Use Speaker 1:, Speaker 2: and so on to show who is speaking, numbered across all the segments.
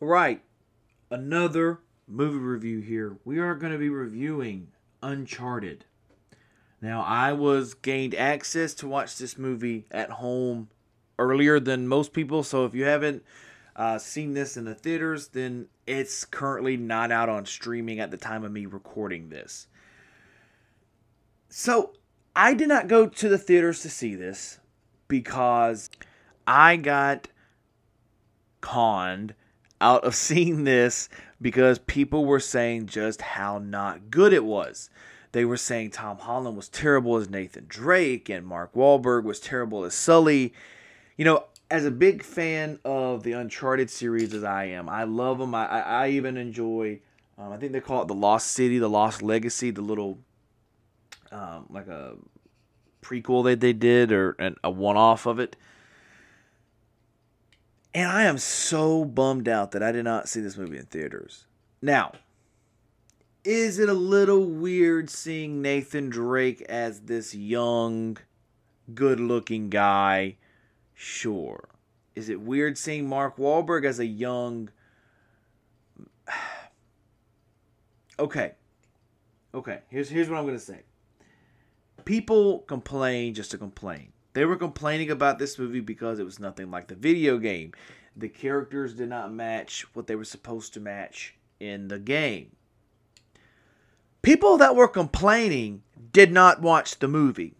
Speaker 1: All right, another movie review here. We are going to be reviewing Uncharted. Now, I was gained access to watch this movie at home earlier than most people, so if you haven't uh, seen this in the theaters, then it's currently not out on streaming at the time of me recording this. So, I did not go to the theaters to see this because I got conned out of seeing this because people were saying just how not good it was. They were saying Tom Holland was terrible as Nathan Drake and Mark Wahlberg was terrible as Sully. You know, as a big fan of the Uncharted series as I am, I love them. I, I, I even enjoy, um, I think they call it the Lost City, the Lost Legacy, the little, um, like a prequel that they did or an, a one off of it. And I am so bummed out that I did not see this movie in theaters. Now, is it a little weird seeing Nathan Drake as this young, good looking guy? Sure. Is it weird seeing Mark Wahlberg as a young. okay. Okay, here's, here's what I'm going to say. People complain just to complain. They were complaining about this movie because it was nothing like the video game. The characters did not match what they were supposed to match in the game. People that were complaining did not watch the movie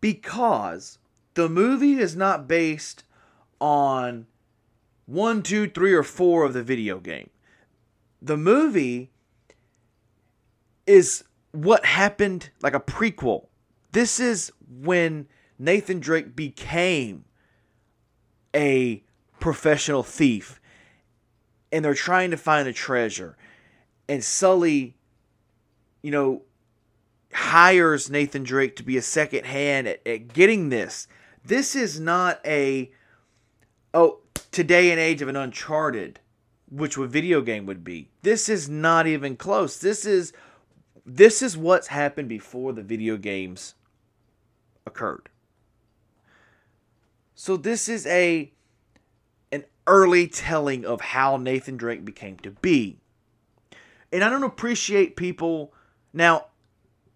Speaker 1: because the movie is not based on one, two, three, or four of the video game. The movie is what happened like a prequel. This is when Nathan Drake became a professional thief and they're trying to find a treasure. And Sully, you know, hires Nathan Drake to be a second hand at, at getting this. This is not a, oh, today and age of an Uncharted, which a video game would be. This is not even close. This is this is what's happened before the video games occurred. So this is a an early telling of how Nathan Drake became to be. And I don't appreciate people now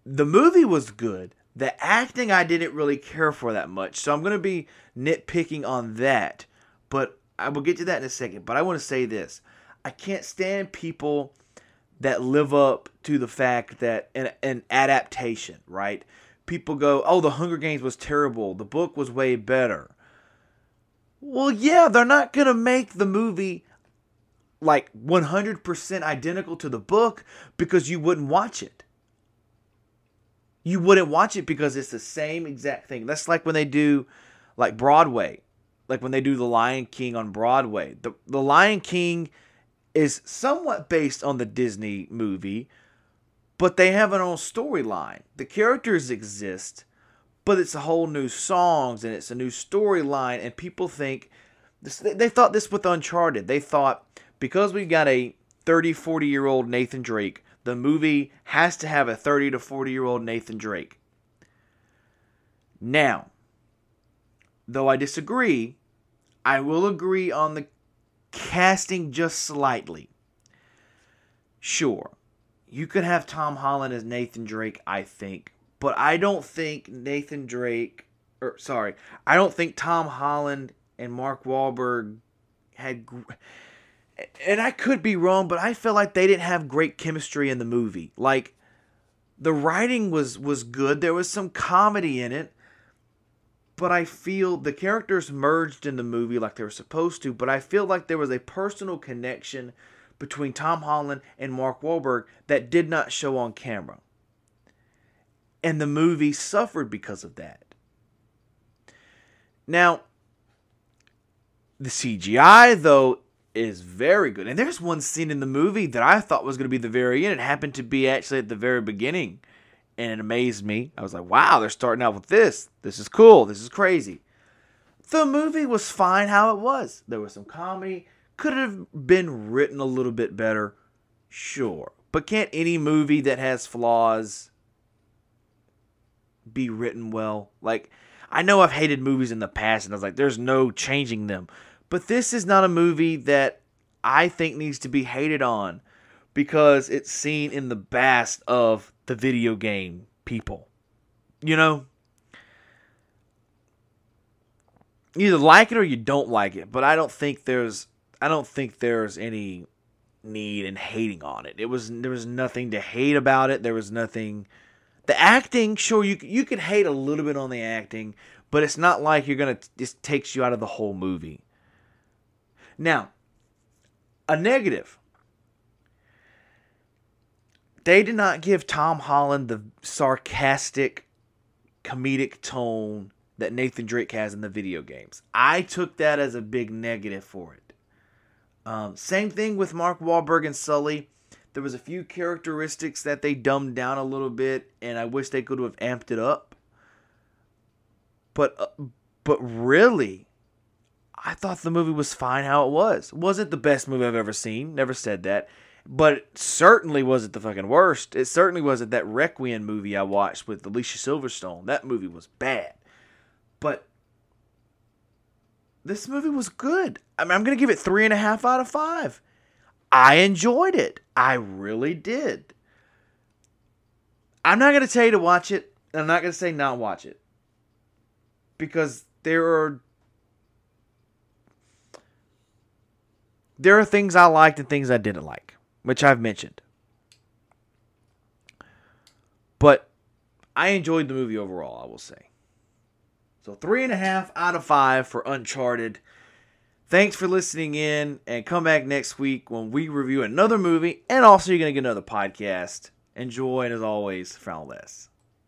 Speaker 1: the movie was good. The acting I didn't really care for that much. So I'm going to be nitpicking on that. But I will get to that in a second. But I want to say this. I can't stand people that live up to the fact that an, an adaptation, right? People go, "Oh, the Hunger Games was terrible. The book was way better." Well, yeah, they're not going to make the movie like 100% identical to the book because you wouldn't watch it. You wouldn't watch it because it's the same exact thing. That's like when they do like Broadway. Like when they do The Lion King on Broadway. The The Lion King is somewhat based on the Disney movie, but they have an own storyline. The characters exist, but it's a whole new songs and it's a new storyline and people think they thought this with uncharted. They thought because we've got a 30 40 year old nathan drake the movie has to have a 30 to 40 year old nathan drake. Now though i disagree i will agree on the casting just slightly. Sure you could have tom holland as nathan drake i think but I don't think Nathan Drake, or sorry, I don't think Tom Holland and Mark Wahlberg had. And I could be wrong, but I feel like they didn't have great chemistry in the movie. Like the writing was was good. There was some comedy in it, but I feel the characters merged in the movie like they were supposed to. But I feel like there was a personal connection between Tom Holland and Mark Wahlberg that did not show on camera. And the movie suffered because of that. Now, the CGI, though, is very good. And there's one scene in the movie that I thought was going to be the very end. It happened to be actually at the very beginning. And it amazed me. I was like, wow, they're starting out with this. This is cool. This is crazy. The movie was fine how it was. There was some comedy. Could have been written a little bit better. Sure. But can't any movie that has flaws be written well. Like, I know I've hated movies in the past, and I was like, there's no changing them. But this is not a movie that I think needs to be hated on because it's seen in the best of the video game people. You know? You either like it or you don't like it, but I don't think there's I don't think there's any need in hating on it. It was there was nothing to hate about it. There was nothing the acting, sure you you could hate a little bit on the acting, but it's not like you're to just takes you out of the whole movie. Now, a negative they did not give Tom Holland the sarcastic, comedic tone that Nathan Drake has in the video games. I took that as a big negative for it. Um, same thing with Mark Wahlberg and Sully. There was a few characteristics that they dumbed down a little bit, and I wish they could have amped it up. But uh, but really, I thought the movie was fine how it was. Wasn't the best movie I've ever seen. Never said that but certainly wasn't the fucking worst. It certainly wasn't that Requiem movie I watched with Alicia Silverstone. That movie was bad. But this movie was good. I mean, I'm going to give it three and a half out of five. I enjoyed it. I really did. I'm not going to tell you to watch it. I'm not going to say not watch it. Because there are there are things I liked and things I didn't like which I've mentioned. But I enjoyed the movie overall, I will say. So, three and a half out of five for Uncharted. Thanks for listening in, and come back next week when we review another movie, and also you're going to get another podcast. Enjoy, and as always, found less.